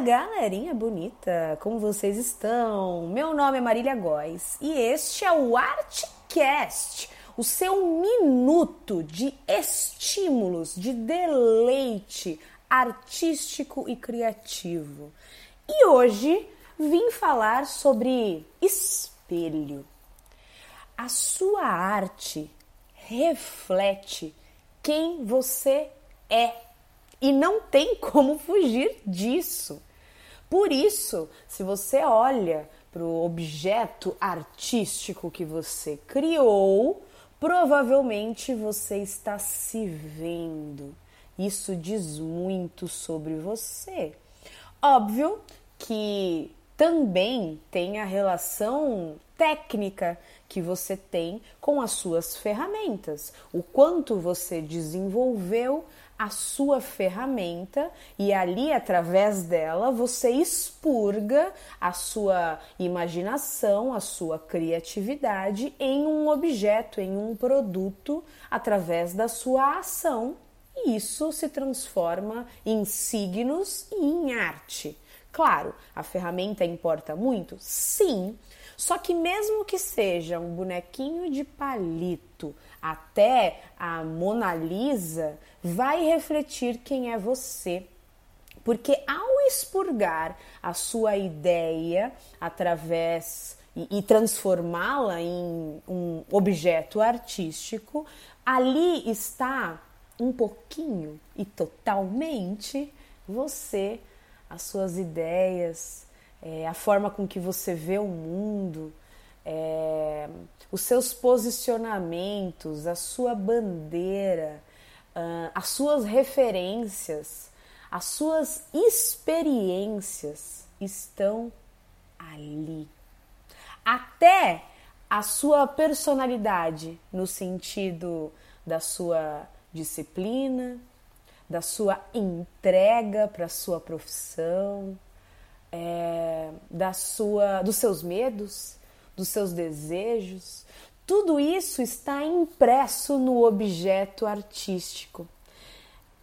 Galerinha bonita! Como vocês estão? Meu nome é Marília Góes e este é o Artcast, o seu minuto de estímulos, de deleite artístico e criativo. E hoje vim falar sobre espelho. A sua arte reflete quem você é e não tem como fugir disso. Por isso, se você olha para o objeto artístico que você criou, provavelmente você está se vendo. Isso diz muito sobre você. Óbvio que também tem a relação técnica que você tem com as suas ferramentas, o quanto você desenvolveu a sua ferramenta e ali através dela você expurga a sua imaginação, a sua criatividade em um objeto, em um produto através da sua ação. E isso se transforma em signos e em arte. Claro, a ferramenta importa muito? Sim. Só que mesmo que seja um bonequinho de palito, até a Mona Lisa, vai refletir quem é você. Porque ao expurgar a sua ideia através e, e transformá-la em um objeto artístico, ali está um pouquinho e totalmente você, as suas ideias, é, a forma com que você vê o mundo, é, os seus posicionamentos, a sua bandeira, uh, as suas referências, as suas experiências estão ali. Até a sua personalidade, no sentido da sua disciplina, da sua entrega para a sua profissão, é, da sua, dos seus medos, dos seus desejos, tudo isso está impresso no objeto artístico.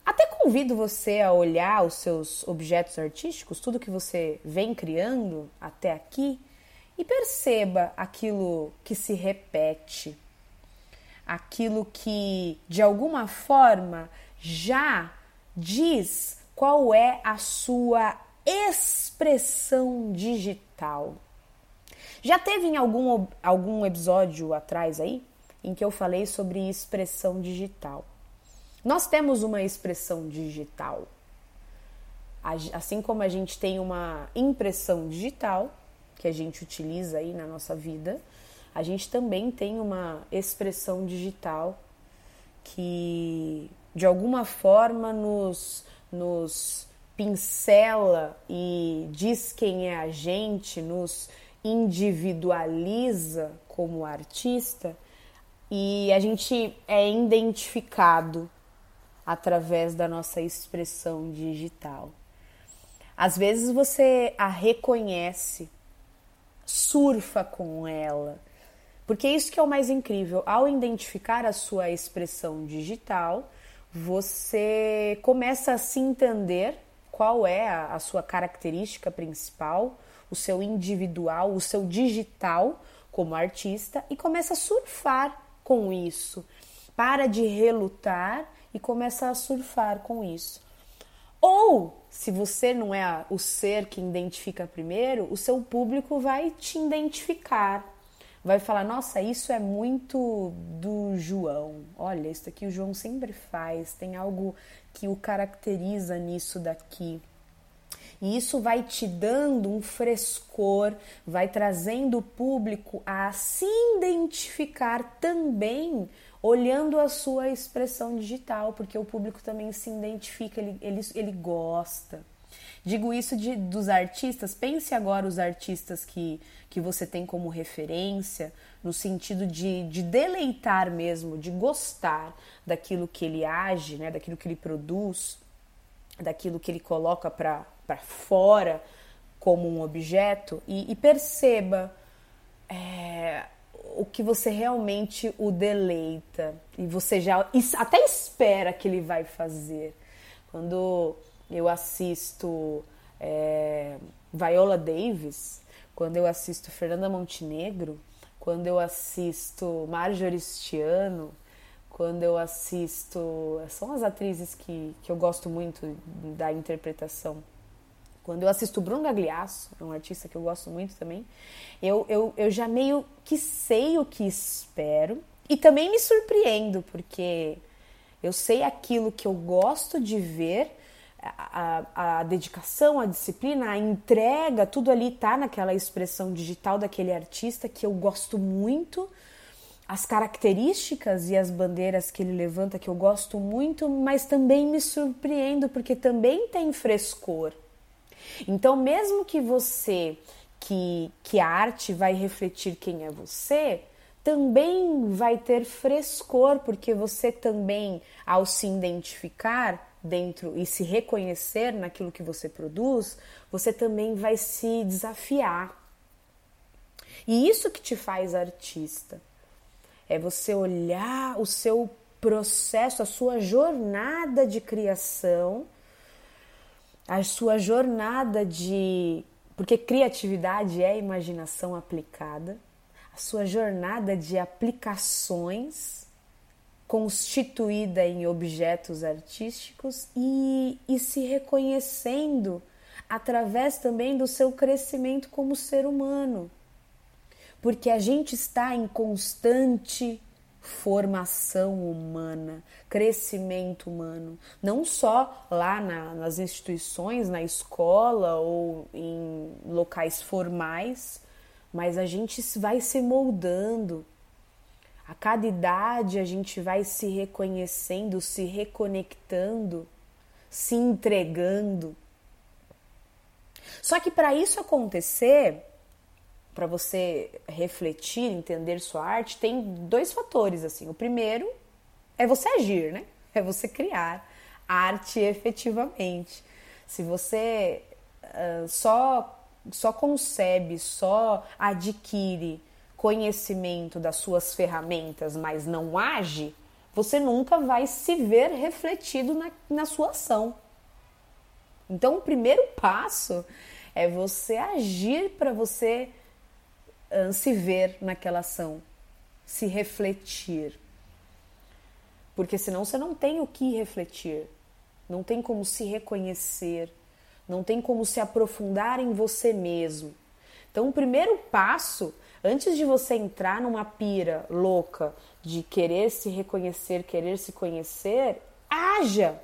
Até convido você a olhar os seus objetos artísticos, tudo que você vem criando até aqui, e perceba aquilo que se repete, aquilo que de alguma forma já diz qual é a sua expressão digital. Já teve em algum, algum episódio atrás aí em que eu falei sobre expressão digital. Nós temos uma expressão digital. Assim como a gente tem uma impressão digital, que a gente utiliza aí na nossa vida, a gente também tem uma expressão digital que de alguma forma nos, nos pincela e diz quem é a gente, nos individualiza como artista e a gente é identificado através da nossa expressão digital. Às vezes você a reconhece, surfa com ela, porque isso que é o mais incrível. Ao identificar a sua expressão digital, você começa a se entender qual é a, a sua característica principal, o seu individual, o seu digital como artista e começa a surfar com isso. Para de relutar e começa a surfar com isso. Ou, se você não é o ser que identifica primeiro, o seu público vai te identificar. Vai falar: nossa, isso é muito do João. Olha, isso aqui o João sempre faz. Tem algo que o caracteriza nisso daqui. E isso vai te dando um frescor, vai trazendo o público a se identificar também olhando a sua expressão digital, porque o público também se identifica, ele, ele, ele gosta. Digo isso de, dos artistas, pense agora os artistas que, que você tem como referência, no sentido de, de deleitar mesmo, de gostar daquilo que ele age, né, daquilo que ele produz, daquilo que ele coloca para fora como um objeto, e, e perceba é, o que você realmente o deleita. E você já até espera que ele vai fazer. Quando eu assisto é, Viola Davis, quando eu assisto Fernanda Montenegro, quando eu assisto Marjorie Stiano, quando eu assisto. São as atrizes que, que eu gosto muito da interpretação. Quando eu assisto Bruno Gagliasso, é um artista que eu gosto muito também, eu, eu, eu já meio que sei o que espero e também me surpreendo, porque eu sei aquilo que eu gosto de ver a, a, dedicação, a disciplina, a entrega, tudo ali tá naquela expressão digital daquele artista que eu gosto muito, as características e as bandeiras que ele levanta que eu gosto muito, mas também me surpreendo porque também tem frescor. Então, mesmo que você que, que a arte vai refletir quem é você, também vai ter frescor, porque você também, ao se identificar, dentro e se reconhecer naquilo que você produz, você também vai se desafiar. E isso que te faz artista. É você olhar o seu processo, a sua jornada de criação, a sua jornada de. Porque criatividade é imaginação aplicada, a sua jornada de aplicações constituída em objetos artísticos e, e se reconhecendo através também do seu crescimento como ser humano. Porque a gente está em constante formação humana, crescimento humano, não só lá na, nas instituições, na escola ou em locais formais, mas a gente vai se moldando, a cada idade a gente vai se reconhecendo, se reconectando, se entregando. Só que para isso acontecer, para você refletir, entender sua arte, tem dois fatores assim. O primeiro é você agir, né? É você criar arte efetivamente. Se você uh, só só concebe, só adquire conhecimento das suas ferramentas, mas não age, você nunca vai se ver refletido na, na sua ação. Então, o primeiro passo é você agir para você uh, se ver naquela ação, se refletir. Porque senão você não tem o que refletir, não tem como se reconhecer, não tem como se aprofundar em você mesmo. Então, o primeiro passo Antes de você entrar numa pira louca de querer se reconhecer, querer se conhecer, haja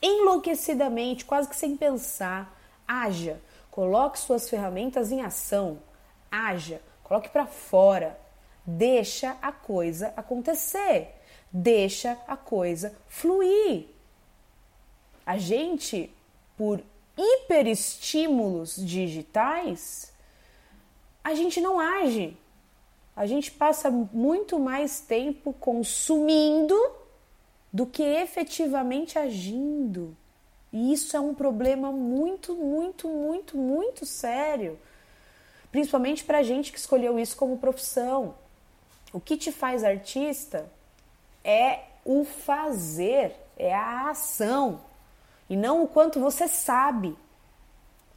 enlouquecidamente, quase que sem pensar. Haja, coloque suas ferramentas em ação. Haja, coloque para fora. Deixa a coisa acontecer. Deixa a coisa fluir. A gente, por hiperestímulos digitais, a gente não age. A gente passa muito mais tempo consumindo do que efetivamente agindo. E isso é um problema muito, muito, muito, muito sério. Principalmente para gente que escolheu isso como profissão. O que te faz artista é o fazer, é a ação, e não o quanto você sabe.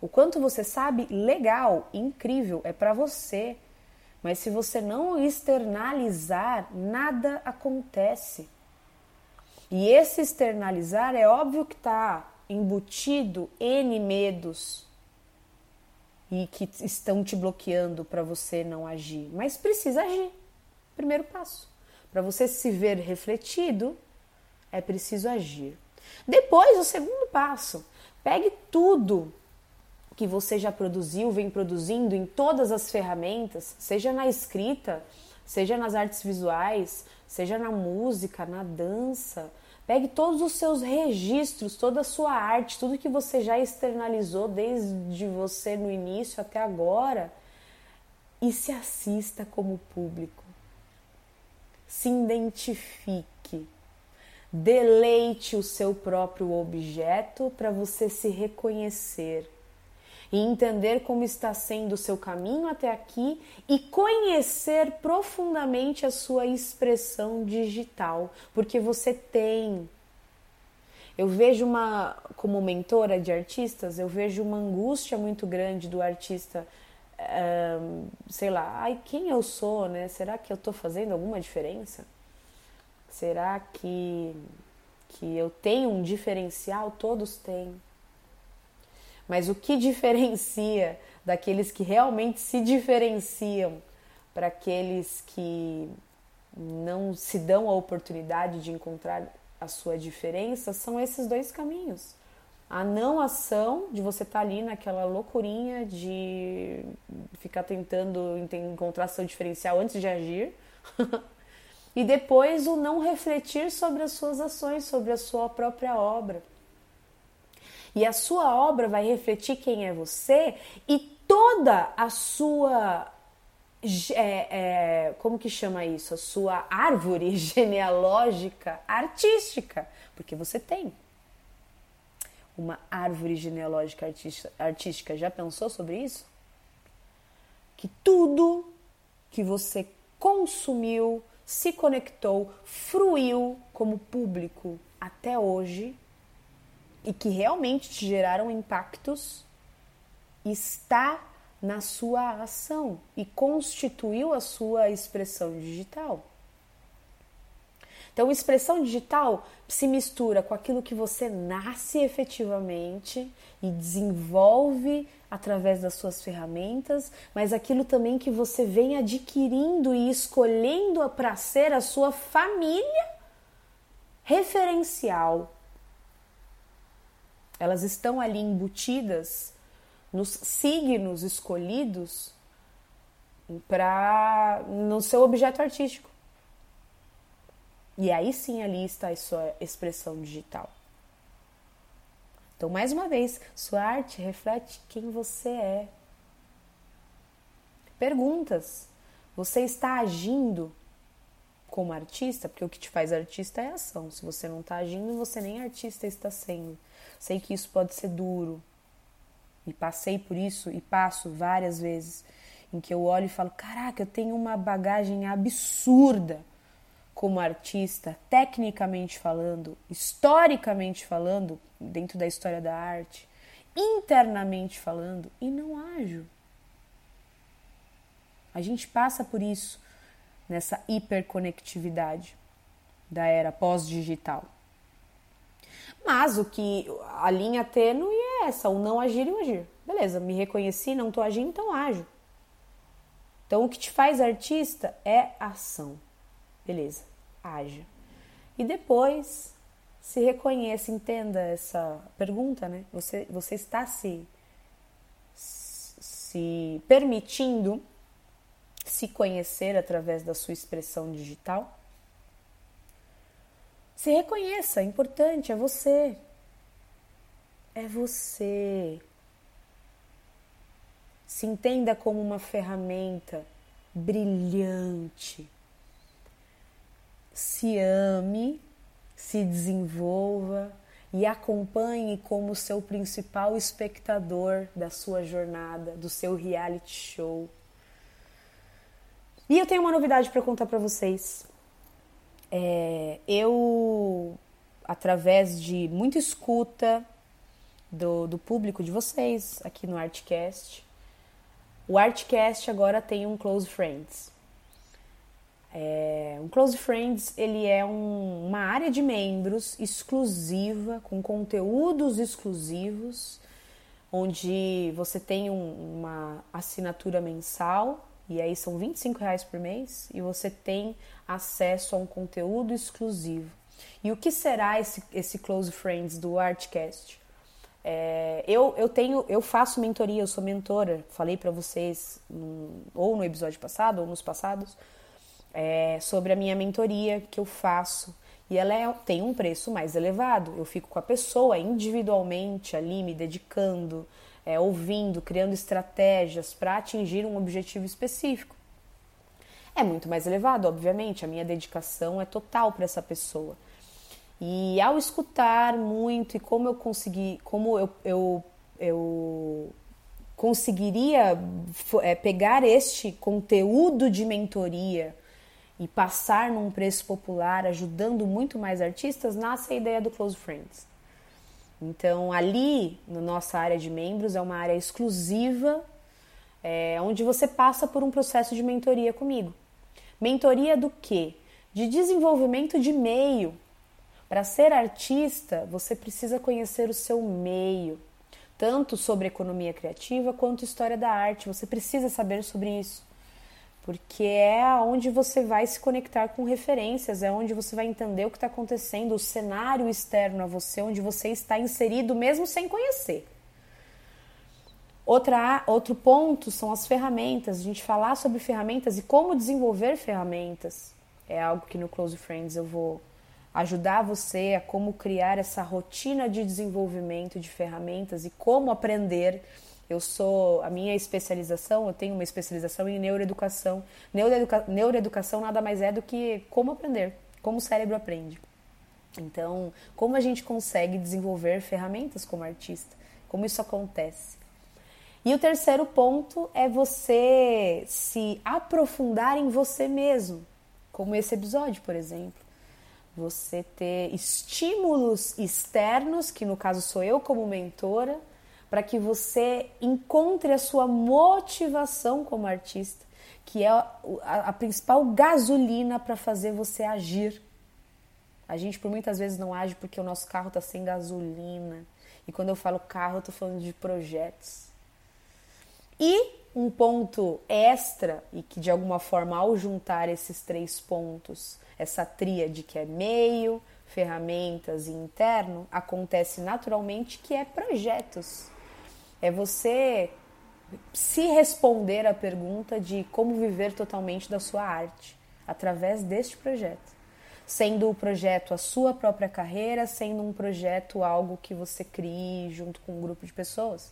O quanto você sabe, legal, incrível, é para você. Mas se você não externalizar, nada acontece. E esse externalizar é óbvio que está embutido N medos e que estão te bloqueando para você não agir. Mas precisa agir. Primeiro passo. Para você se ver refletido, é preciso agir. Depois, o segundo passo. Pegue tudo que você já produziu, vem produzindo em todas as ferramentas, seja na escrita, seja nas artes visuais, seja na música, na dança. Pegue todos os seus registros, toda a sua arte, tudo que você já externalizou desde você no início até agora e se assista como público. Se identifique. Deleite o seu próprio objeto para você se reconhecer e entender como está sendo o seu caminho até aqui e conhecer profundamente a sua expressão digital, porque você tem. Eu vejo uma, como mentora de artistas, eu vejo uma angústia muito grande do artista, um, sei lá, ai, quem eu sou, né? Será que eu estou fazendo alguma diferença? Será que, que eu tenho um diferencial? Todos têm. Mas o que diferencia daqueles que realmente se diferenciam para aqueles que não se dão a oportunidade de encontrar a sua diferença são esses dois caminhos. A não ação de você estar tá ali naquela loucurinha de ficar tentando encontrar seu diferencial antes de agir. e depois o não refletir sobre as suas ações, sobre a sua própria obra. E a sua obra vai refletir quem é você e toda a sua. É, é, como que chama isso? A sua árvore genealógica artística. Porque você tem uma árvore genealógica artística. Já pensou sobre isso? Que tudo que você consumiu, se conectou, fruiu como público até hoje e que realmente te geraram impactos está na sua ação e constituiu a sua expressão digital. Então, expressão digital se mistura com aquilo que você nasce efetivamente e desenvolve através das suas ferramentas, mas aquilo também que você vem adquirindo e escolhendo para ser a sua família referencial elas estão ali embutidas nos signos escolhidos para no seu objeto artístico. E aí sim ali está a sua expressão digital. Então, mais uma vez, sua arte reflete quem você é. Perguntas. Você está agindo como artista? Porque o que te faz artista é ação. Se você não está agindo, você nem artista está sendo. Sei que isso pode ser duro. E passei por isso e passo várias vezes em que eu olho e falo: "Caraca, eu tenho uma bagagem absurda como artista, tecnicamente falando, historicamente falando, dentro da história da arte, internamente falando, e não ajo. A gente passa por isso nessa hiperconectividade da era pós-digital. Mas o que a linha tênue é essa, o não agir e o agir. Beleza, me reconheci, não estou agindo, então ajo. Então o que te faz artista é ação. Beleza, haja. E depois se reconheça, entenda essa pergunta, né? Você, você está se, se permitindo se conhecer através da sua expressão digital? Se reconheça, é importante, é você. É você. Se entenda como uma ferramenta brilhante. Se ame, se desenvolva e acompanhe como seu principal espectador da sua jornada, do seu reality show. E eu tenho uma novidade para contar para vocês. É, eu, através de muita escuta do, do público de vocês aqui no Artcast, o Artcast agora tem um Close Friends. É, um Close Friends ele é um, uma área de membros exclusiva, com conteúdos exclusivos, onde você tem um, uma assinatura mensal e aí são 25 reais por mês e você tem acesso a um conteúdo exclusivo. E o que será esse, esse Close Friends do Artcast? É, eu, eu tenho, eu faço mentoria, eu sou mentora. Falei para vocês num, ou no episódio passado ou nos passados é, sobre a minha mentoria que eu faço e ela é, tem um preço mais elevado. Eu fico com a pessoa individualmente ali, me dedicando, é, ouvindo, criando estratégias para atingir um objetivo específico. É muito mais elevado, obviamente. A minha dedicação é total para essa pessoa. E ao escutar muito e como eu consegui, como eu, eu, eu conseguiria é, pegar este conteúdo de mentoria e passar num preço popular, ajudando muito mais artistas, nasce a ideia do Close Friends. Então, ali, na nossa área de membros, é uma área exclusiva, é, onde você passa por um processo de mentoria comigo. Mentoria do quê? De desenvolvimento de meio. Para ser artista, você precisa conhecer o seu meio, tanto sobre economia criativa quanto história da arte. Você precisa saber sobre isso, porque é onde você vai se conectar com referências, é onde você vai entender o que está acontecendo, o cenário externo a você, onde você está inserido mesmo sem conhecer. Outra, outro ponto são as ferramentas, a gente falar sobre ferramentas e como desenvolver ferramentas. É algo que no Close Friends eu vou ajudar você a como criar essa rotina de desenvolvimento de ferramentas e como aprender. Eu sou a minha especialização, eu tenho uma especialização em neuroeducação. Neuroeduca, neuroeducação nada mais é do que como aprender, como o cérebro aprende. Então, como a gente consegue desenvolver ferramentas como artista? Como isso acontece? E o terceiro ponto é você se aprofundar em você mesmo, como esse episódio, por exemplo você ter estímulos externos, que no caso sou eu como mentora, para que você encontre a sua motivação como artista, que é a, a, principal gasolina para fazer você agir. A gente por muitas vezes não age porque o nosso carro está sem gasolina. E quando eu falo carro, eu estou falando de projetos. E um ponto extra, e que de alguma forma, ao juntar esses três pontos, essa tríade que é meio, ferramentas e interno, acontece naturalmente que é projetos. É você se responder à pergunta de como viver totalmente da sua arte através deste projeto. Sendo o projeto a sua própria carreira, sendo um projeto algo que você crie junto com um grupo de pessoas.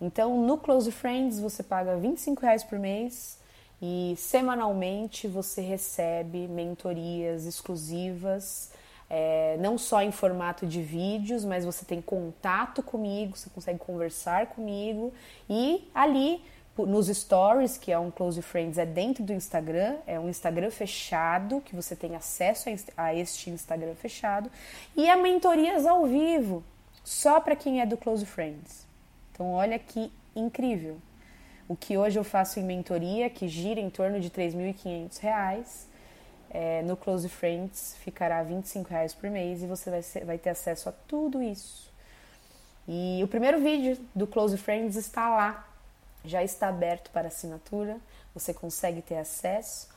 Então, no Close Friends, você paga 25 reais por mês e semanalmente você recebe mentorias exclusivas, é, não só em formato de vídeos, mas você tem contato comigo, você consegue conversar comigo e ali nos stories, que é um Close Friends, é dentro do Instagram, é um Instagram fechado, que você tem acesso a este Instagram fechado, e a mentorias ao vivo, só para quem é do Close Friends. Então, olha que incrível. O que hoje eu faço em mentoria, que gira em torno de R$ 3.500, é, no Close Friends ficará R$ 25 por mês e você vai, ser, vai ter acesso a tudo isso. E o primeiro vídeo do Close Friends está lá, já está aberto para assinatura, você consegue ter acesso.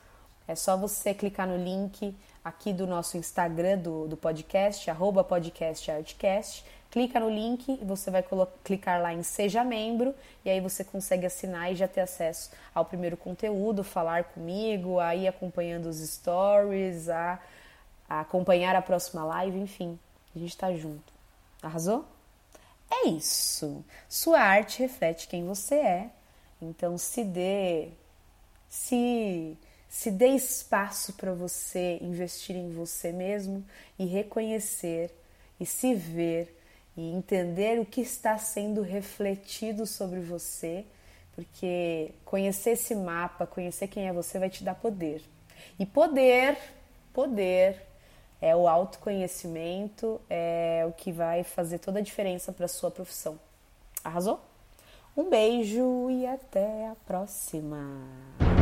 É só você clicar no link aqui do nosso Instagram do, do podcast, arroba podcastartcast, clica no link e você vai clicar lá em Seja Membro e aí você consegue assinar e já ter acesso ao primeiro conteúdo, falar comigo, aí acompanhando os stories, a, a acompanhar a próxima live, enfim, a gente tá junto. Arrasou? É isso. Sua arte reflete quem você é. Então se dê se se dê espaço para você investir em você mesmo e reconhecer e se ver e entender o que está sendo refletido sobre você, porque conhecer esse mapa, conhecer quem é você vai te dar poder. E poder, poder é o autoconhecimento, é o que vai fazer toda a diferença para sua profissão. Arrasou? Um beijo e até a próxima!